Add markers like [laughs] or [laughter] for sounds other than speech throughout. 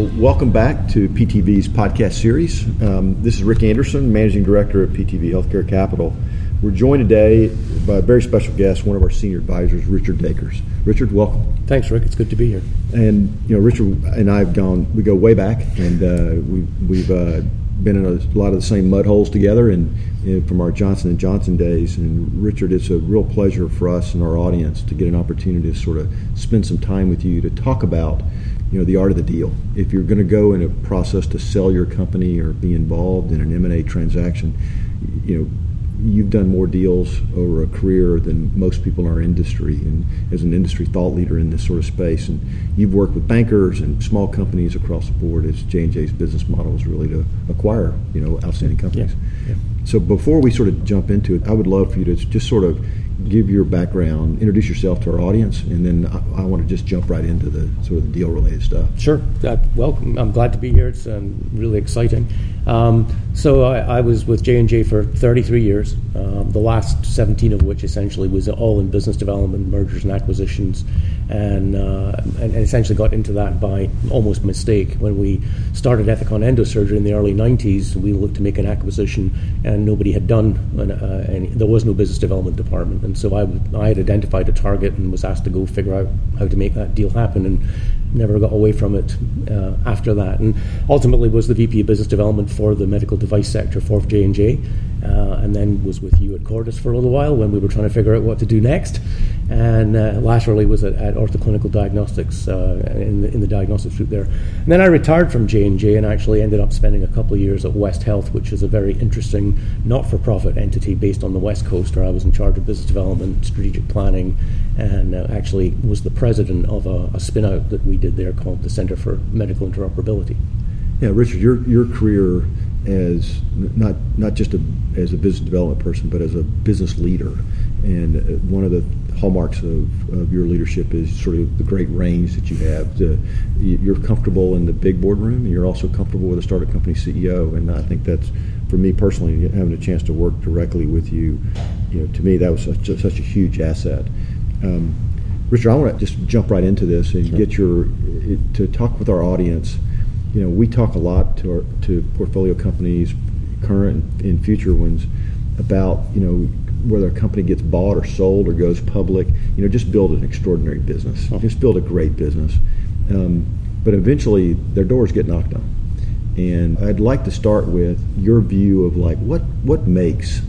Well, welcome back to PTV's podcast series. Um, this is Rick Anderson, Managing Director at PTV Healthcare Capital. We're joined today by a very special guest, one of our senior advisors, Richard Dakers. Richard, welcome. Thanks, Rick. It's good to be here. And you know, Richard and I have gone. We go way back, and uh, we've we've uh, been in a lot of the same mud holes together, and, and from our Johnson and Johnson days. And Richard, it's a real pleasure for us and our audience to get an opportunity to sort of spend some time with you to talk about you know the art of the deal. If you're going to go in a process to sell your company or be involved in an M&A transaction, you know you've done more deals over a career than most people in our industry and as an industry thought leader in this sort of space and you've worked with bankers and small companies across the board as J&J's business model is really to acquire you know outstanding companies yeah. Yeah. so before we sort of jump into it I would love for you to just sort of give your background, introduce yourself to our audience, and then I, I, want to just jump right into the sort of the deal related stuff. Sure. Uh, well, I'm glad to be here. It's um, really exciting. Um, so I, I, was with J and J for 33 years. Um, the last 17 of which essentially was all in business development, mergers and acquisitions, and, uh, and, and essentially got into that by almost mistake. When we started Ethicon Endosurgery in the early 90s, we looked to make an acquisition, and nobody had done, an, uh, any, there was no business development department and so I, I had identified a target and was asked to go figure out how to make that deal happen. And never got away from it uh, after that, and ultimately was the VP of Business Development for the medical device sector for J and J, uh, and then was with you at Cordis for a little while when we were trying to figure out what to do next, and uh, laterally was at, at Orthoclinical Diagnostics uh, in the, in the diagnostics group there, and then I retired from J and J and actually ended up spending a couple of years at West Health, which is a very interesting not-for-profit entity based on the West Coast, where I was in charge of business development, strategic planning, and uh, actually was the president of a, a spin-out that we did there called the Center for Medical Interoperability. Yeah, Richard, your your career as not not just a, as a business development person, but as a business leader, and uh, one of the hallmarks of, of your leadership is sort of the great range that you have. To, you're comfortable in the big boardroom, and you're also comfortable with a startup company CEO, and I think that's for me personally having a chance to work directly with you. You know, to me that was such a, such a huge asset. Um, Richard, I want to just jump right into this and sure. get your to talk with our audience. You know, we talk a lot to our to portfolio companies, current and future ones, about you know whether a company gets bought or sold or goes public. You know, just build an extraordinary business. Oh. Just build a great business. Um, but eventually, their doors get knocked on. And I'd like to start with your view of like what what makes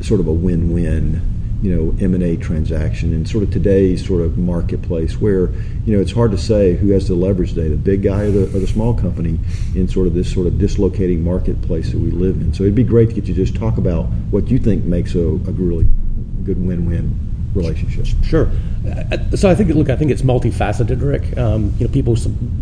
sort of a win-win you know M&A transaction in sort of today's sort of marketplace where you know it's hard to say who has the leverage today the big guy or the, or the small company in sort of this sort of dislocating marketplace that we live in. So it'd be great to get you just talk about what you think makes a, a really good win-win relationship. Sure. Uh, so I think, look, I think it's multifaceted, Rick. Um, you know, people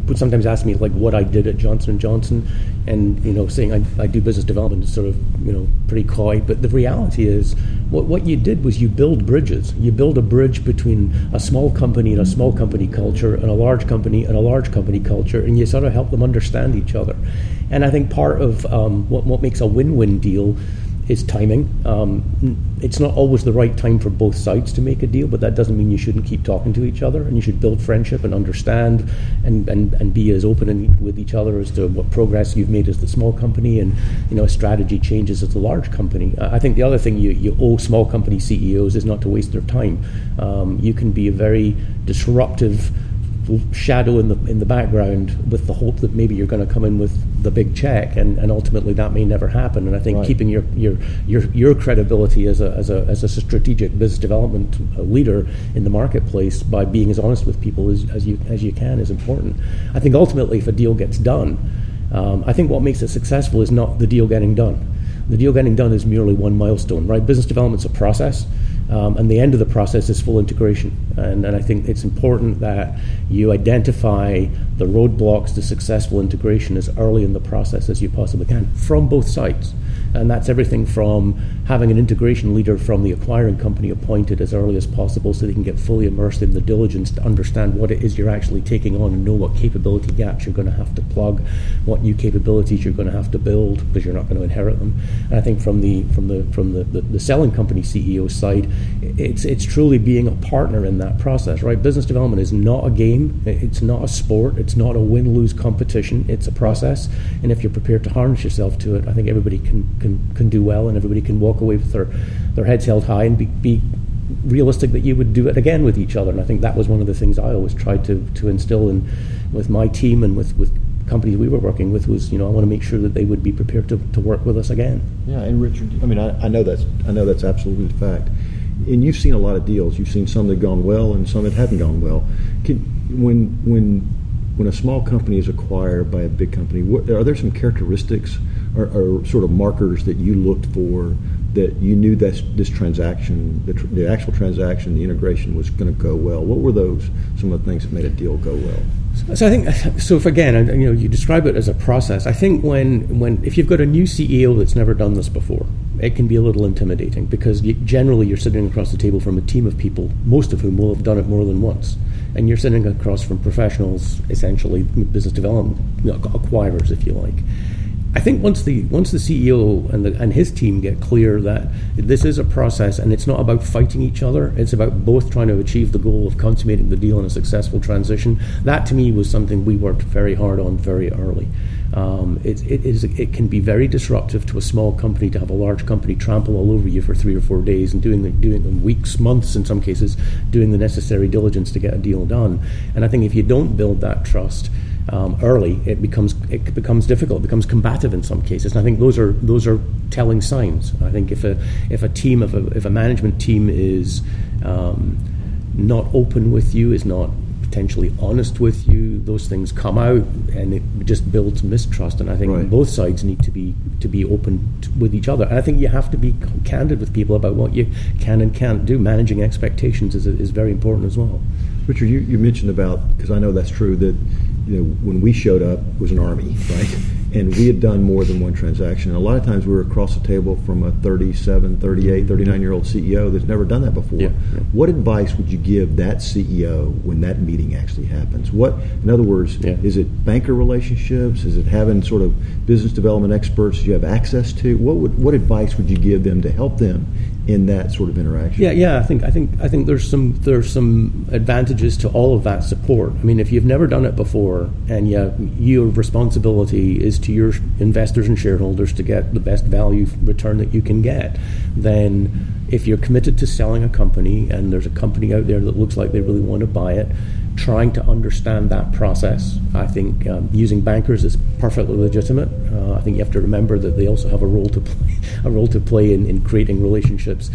would sometimes ask me like what I did at Johnson and Johnson, and you know, saying I, I do business development is sort of you know pretty coy. But the reality is, what what you did was you build bridges. You build a bridge between a small company and a small company culture, and a large company and a large company culture, and you sort of help them understand each other. And I think part of um, what what makes a win-win deal is timing. Um, it's not always the right time for both sides to make a deal, but that doesn't mean you shouldn't keep talking to each other and you should build friendship and understand and, and, and be as open with each other as to what progress you've made as the small company and you know strategy changes as the large company. I think the other thing you, you owe small company CEOs is not to waste their time. Um, you can be a very disruptive shadow in the in the background with the hope that maybe you're going to come in with the big check, and, and ultimately that may never happen. And I think right. keeping your, your your your credibility as a as a as a strategic business development uh, leader in the marketplace by being as honest with people as, as you as you can is important. I think ultimately, if a deal gets done, um, I think what makes it successful is not the deal getting done. The deal getting done is merely one milestone, right? Business development's a process. Um, and the end of the process is full integration. And, and I think it's important that you identify the roadblocks to successful integration as early in the process as you possibly can from both sides. And that's everything from having an integration leader from the acquiring company appointed as early as possible so they can get fully immersed in the diligence to understand what it is you're actually taking on and know what capability gaps you're going to have to plug, what new capabilities you're going to have to build because you're not going to inherit them. And I think from the from the from the, the, the selling company CEO side, it's it's truly being a partner in that process, right? Business development is not a game, it's not a sport, it's not a win-lose competition, it's a process. And if you're prepared to harness yourself to it, I think everybody can can, can do well and everybody can walk away with their, their heads held high and be, be realistic that you would do it again with each other. And I think that was one of the things I always tried to, to instill in with my team and with, with companies we were working with was, you know, I want to make sure that they would be prepared to, to work with us again. Yeah, and Richard, I mean, I, I know that's I know that's absolutely the fact. And you've seen a lot of deals. You've seen some that have gone well and some that haven't gone well. Can, when when when a small company is acquired by a big company, what, are there some characteristics or, or, sort of markers that you looked for that you knew that this transaction, the, tr- the actual transaction, the integration was going to go well? What were those? Some of the things that made a deal go well. So I think so. If again, you know, you describe it as a process. I think when when if you've got a new CEO that's never done this before, it can be a little intimidating because you, generally you're sitting across the table from a team of people, most of whom will have done it more than once, and you're sitting across from professionals, essentially business development acquirers, if you like. I think once the once the CEO and the, and his team get clear that this is a process and it's not about fighting each other, it's about both trying to achieve the goal of consummating the deal in a successful transition. That to me was something we worked very hard on very early. Um, it, it, is, it can be very disruptive to a small company to have a large company trample all over you for three or four days and doing the, doing weeks, months in some cases, doing the necessary diligence to get a deal done. And I think if you don't build that trust, um, early, it becomes it becomes difficult, it becomes combative in some cases. And I think those are those are telling signs. I think if a if a team if a if a management team is um, not open with you, is not potentially honest with you, those things come out, and it just builds mistrust. And I think right. both sides need to be to be open to, with each other. And I think you have to be candid with people about what you can and can't do. Managing expectations is is very important as well. Richard, you, you mentioned about because I know that's true that you know, when we showed up was an army, right? And we had done more than one transaction. And a lot of times we were across the table from a 37, 38, 39 year old CEO that's never done that before. Yeah, yeah. What advice would you give that CEO when that meeting actually happens? What, in other words, yeah. is it banker relationships? Is it having sort of business development experts you have access to? What would, what advice would you give them to help them in that sort of interaction? Yeah, yeah. I think I think I think there's some there's some advantages to all of that support. I mean, if you've never done it before, and yeah, your responsibility is to your investors and shareholders to get the best value return that you can get, then if you're committed to selling a company and there's a company out there that looks like they really want to buy it, trying to understand that process. I think um, using bankers is perfectly legitimate. Uh, I think you have to remember that they also have a role to play, [laughs] a role to play in, in creating relationships.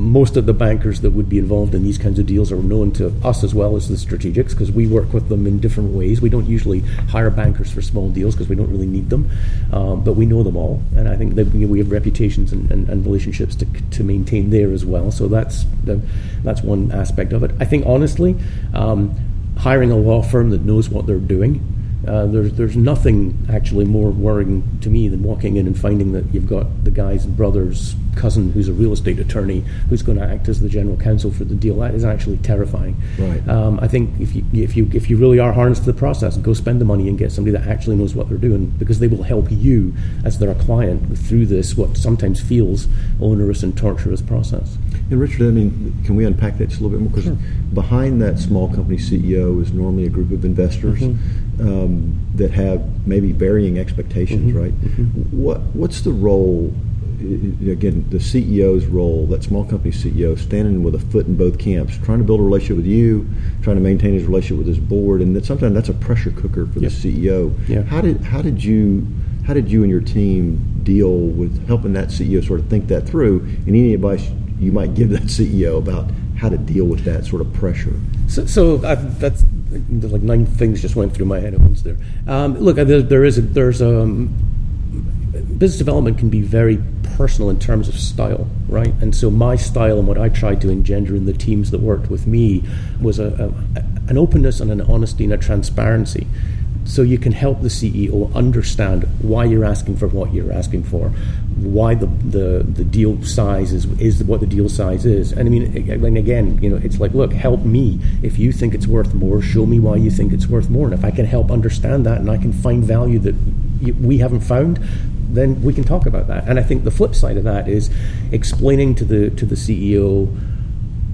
Most of the bankers that would be involved in these kinds of deals are known to us as well as the strategics because we work with them in different ways. We don't usually hire bankers for small deals because we don't really need them, um, but we know them all, and I think that we have reputations and, and, and relationships to, to maintain there as well. So that's the, that's one aspect of it. I think honestly. Um, hiring a law firm that knows what they're doing uh, there's, there's nothing actually more worrying to me than walking in and finding that you've got the guy's brother's cousin who's a real estate attorney who's going to act as the general counsel for the deal. That is actually terrifying. Right. Um, I think if you, if, you, if you really are harnessed to the process, go spend the money and get somebody that actually knows what they're doing because they will help you as their client through this, what sometimes feels onerous and torturous process. And Richard, I mean, can we unpack that just a little bit more? Because sure. behind that small company CEO is normally a group of investors. Mm-hmm um, that have maybe varying expectations, mm-hmm. right? Mm-hmm. What what's the role? Again, the CEO's role, that small company CEO, standing with a foot in both camps, trying to build a relationship with you, trying to maintain his relationship with his board, and that sometimes that's a pressure cooker for yep. the CEO. Yeah. How did how did you how did you and your team deal with helping that CEO sort of think that through? And any advice you might give that CEO about how to deal with that sort of pressure? So, so uh, that's like nine things just went through my head at once there. Um, look, uh, there, there is a, there's a, um, business development can be very personal in terms of style, right? And so my style and what I tried to engender in the teams that worked with me was a, a an openness and an honesty and a transparency so you can help the CEO understand why you're asking for what you're asking for, why the, the, the deal size is, is what the deal size is. And I mean, and again, you know, it's like, look, help me. If you think it's worth more, show me why you think it's worth more. And if I can help understand that and I can find value that we haven't found, then we can talk about that. And I think the flip side of that is explaining to the to the CEO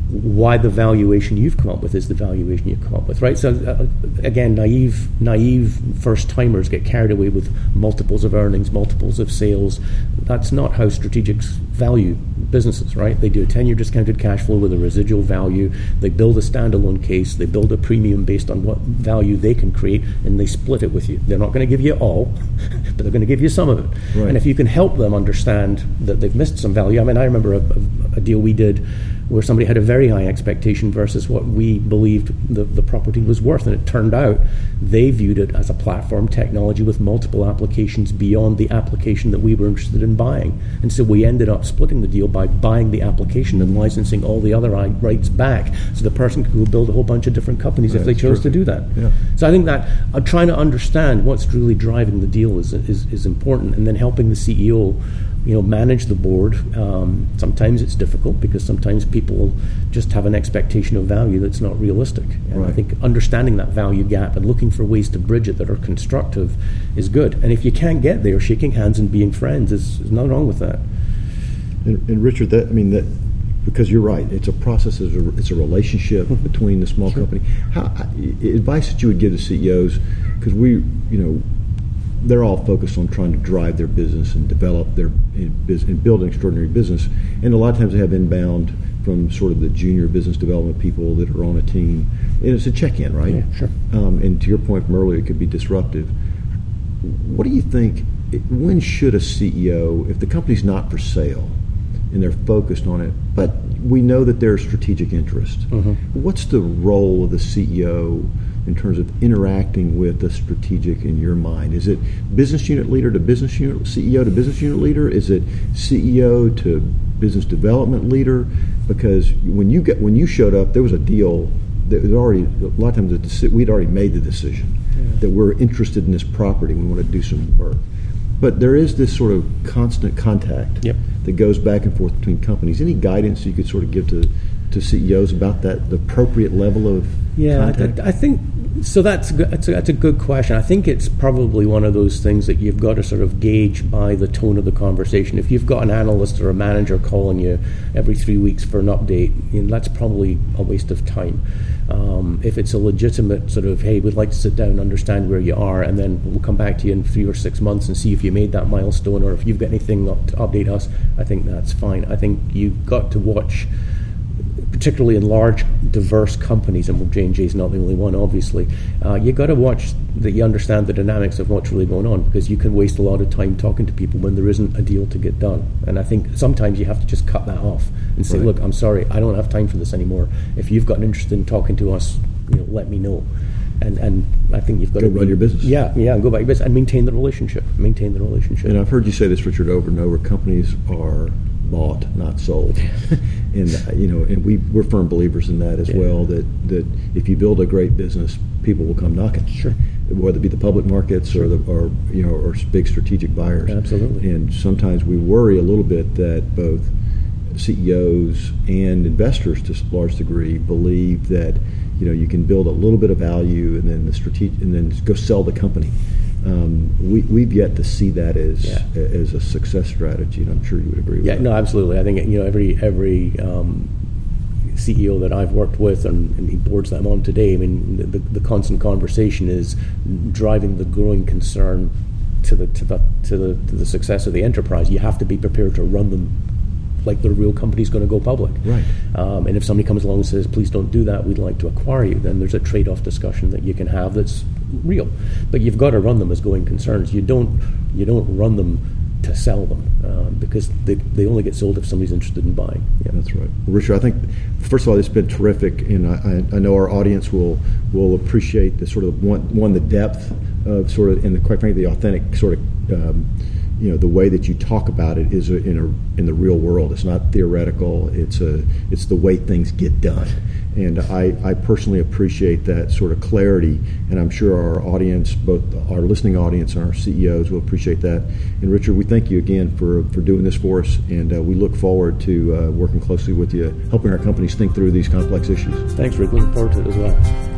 why the valuation you've come up with is the valuation you've come up with, right? So uh, again, naive, naive first timers get carried away with multiples of earnings, multiples of sales. That's not how strategics value businesses, right? They do a ten-year discounted cash flow with a residual value. They build a standalone case. They build a premium based on what value they can create, and they split it with you. They're not going to give you all, [laughs] but they're going to give you some of it. Right. And if you can help them understand that they've missed some value, I mean, I remember a, a, a deal we did where somebody had a very high expectation versus what we believed the, the property was worth. And it turned out they viewed it as a platform technology with multiple applications beyond the application that we were interested in buying. And so we ended up splitting the deal by buying the application and licensing all the other rights back so the person could go build a whole bunch of different companies if they chose to do that. Yeah. So I think that uh, trying to understand what's really driving the deal is, is, is important and then helping the CEO you know, manage the board. Um, sometimes it's difficult because sometimes people just have an expectation of value that's not realistic. And right. I think understanding that value gap and looking for ways to bridge it that are constructive is good. And if you can't get there, shaking hands and being friends is, is nothing wrong with that. And, and, Richard, that I mean that because you're right, it's a process. It's a, it's a relationship mm-hmm. between the small sure. company. How, advice that you would give to CEOs because we, you know they're all focused on trying to drive their business and develop their and build an extraordinary business. And a lot of times they have inbound from sort of the junior business development people that are on a team. And it's a check-in, right? Yeah, sure. Um, and to your point from earlier, it could be disruptive. What do you think? When should a CEO, if the company's not for sale and they're focused on it, but we know that there's strategic interest, mm-hmm. what's the role of the CEO? In terms of interacting with the strategic in your mind? Is it business unit leader to business unit CEO to business unit leader? Is it CEO to business development leader? Because when you get when you showed up, there was a deal that was already a lot of times we'd already made the decision yeah. that we're interested in this property. And we want to do some work. But there is this sort of constant contact yep. that goes back and forth between companies. Any guidance you could sort of give to to CEOs about that, the appropriate level of yeah? I, I think so. That's that's a, that's a good question. I think it's probably one of those things that you've got to sort of gauge by the tone of the conversation. If you've got an analyst or a manager calling you every three weeks for an update, you know, that's probably a waste of time. Um, if it's a legitimate sort of, hey, we'd like to sit down, understand where you are, and then we'll come back to you in three or six months and see if you made that milestone or if you've got anything to update us, I think that's fine. I think you've got to watch particularly in large, diverse companies, and J and J is not the only one, obviously. Uh, you got to watch that you understand the dynamics of what's really going on because you can waste a lot of time talking to people when there isn't a deal to get done. And I think sometimes you have to just cut that off and say, right. "Look, I'm sorry, I don't have time for this anymore. If you've got an interest in talking to us, you know, let me know." And, and I think you've got go to run be, your business. Yeah, yeah, and go about your business and maintain the relationship. Maintain the relationship. And I've heard you say this, Richard, over and over. Companies are bought, not sold. [laughs] and uh, you know, and we we're firm believers in that as yeah. well. That that if you build a great business, people will come knocking. Sure. Whether it be the public markets sure. or the or you know or big strategic buyers. Absolutely. And sometimes we worry a little bit that both CEOs and investors, to a large degree, believe that you know you can build a little bit of value and then the strategic and then go sell the company um, we, we've yet to see that as yeah. as a success strategy, and I'm sure you would agree with yeah, that. no, absolutely. I think you know every every um, CEO that I've worked with and, and boards that I'm on today. I mean, the, the constant conversation is driving the growing concern to the to the to the to the success of the enterprise. You have to be prepared to run them like the real company's going to go public. Right. Um, and if somebody comes along and says, "Please don't do that. We'd like to acquire you," then there's a trade-off discussion that you can have that's real. But you've got to run them as going concerns. You don't you don't run them to sell them um, because they, they only get sold if somebody's interested in buying. Yeah, that's right. Well, Richard, I think first of all, it's been terrific, and I, I, know our audience will will appreciate the sort of one, one the depth of sort of and the, quite frankly the authentic sort of. Um, you know the way that you talk about it is in a in the real world. It's not theoretical. It's a it's the way things get done. And I, I personally appreciate that sort of clarity, and I'm sure our audience, both our listening audience and our CEOs, will appreciate that. And Richard, we thank you again for, for doing this for us, and uh, we look forward to uh, working closely with you, helping our companies think through these complex issues. Thanks, Rick. Looking forward to it as well.